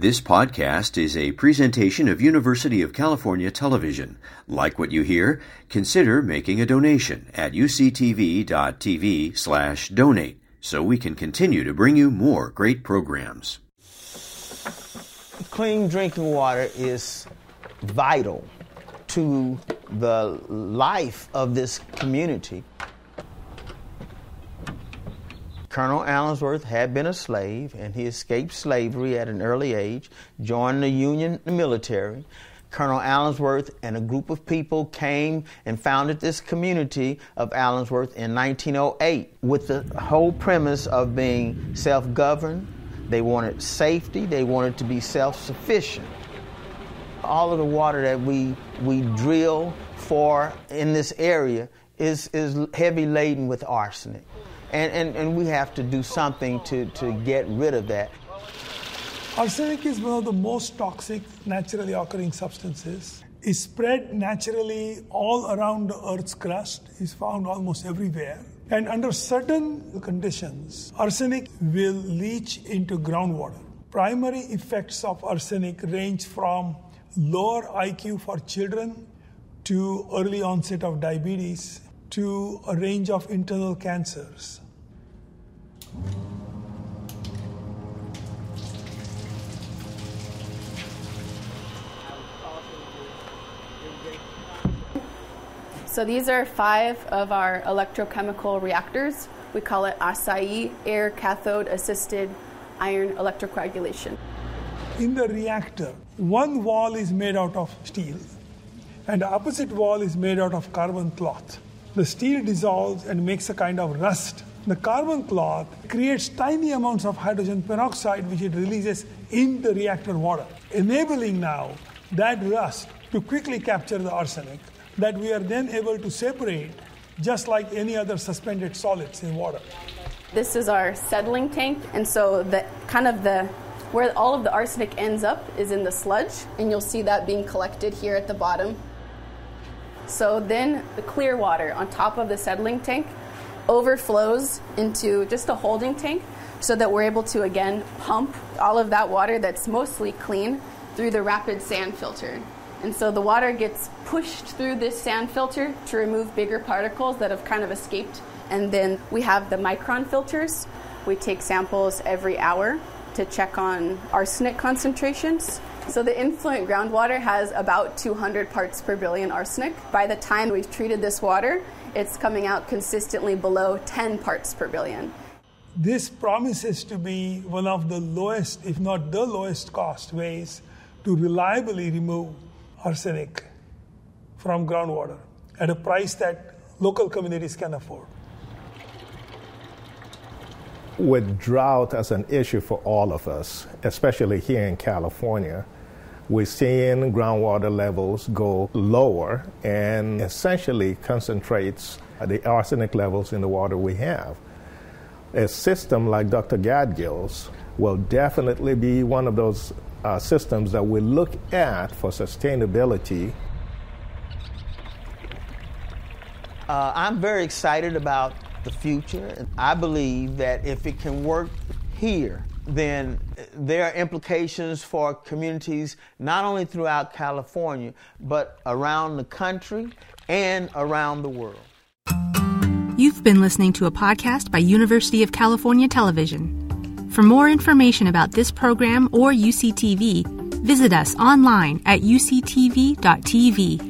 This podcast is a presentation of University of California Television. Like what you hear? Consider making a donation at uctv.tv slash donate so we can continue to bring you more great programs. Clean drinking water is vital to the life of this community. Colonel Allensworth had been a slave and he escaped slavery at an early age, joined the Union military. Colonel Allensworth and a group of people came and founded this community of Allensworth in 1908 with the whole premise of being self governed. They wanted safety, they wanted to be self sufficient. All of the water that we, we drill for in this area is, is heavy laden with arsenic and, and, and we have to do something to, to get rid of that. Arsenic is one of the most toxic naturally occurring substances. It's spread naturally all around the Earth's crust, it's found almost everywhere. And under certain conditions, arsenic will leach into groundwater. Primary effects of arsenic range from lower IQ for children to early onset of diabetes to a range of internal cancers. So these are five of our electrochemical reactors. We call it ACAI, air cathode assisted iron electrocoagulation. In the reactor, one wall is made out of steel and the opposite wall is made out of carbon cloth. The steel dissolves and makes a kind of rust the carbon cloth creates tiny amounts of hydrogen peroxide, which it releases in the reactor water, enabling now that rust to quickly capture the arsenic that we are then able to separate just like any other suspended solids in water. This is our settling tank, and so the kind of the where all of the arsenic ends up is in the sludge, and you'll see that being collected here at the bottom. So then the clear water on top of the settling tank overflows into just a holding tank so that we're able to again pump all of that water that's mostly clean through the rapid sand filter. And so the water gets pushed through this sand filter to remove bigger particles that have kind of escaped. And then we have the micron filters. We take samples every hour to check on arsenic concentrations. So the influent groundwater has about 200 parts per billion arsenic. By the time we've treated this water, it's coming out consistently below 10 parts per billion. This promises to be one of the lowest, if not the lowest cost ways to reliably remove arsenic from groundwater at a price that local communities can afford. With drought as an issue for all of us, especially here in California, we're seeing groundwater levels go lower and essentially concentrates the arsenic levels in the water we have. A system like Dr. Gadgil's will definitely be one of those uh, systems that we look at for sustainability. Uh, I'm very excited about the future. I believe that if it can work here, then there are implications for communities not only throughout California, but around the country and around the world. You've been listening to a podcast by University of California Television. For more information about this program or UCTV, visit us online at uctv.tv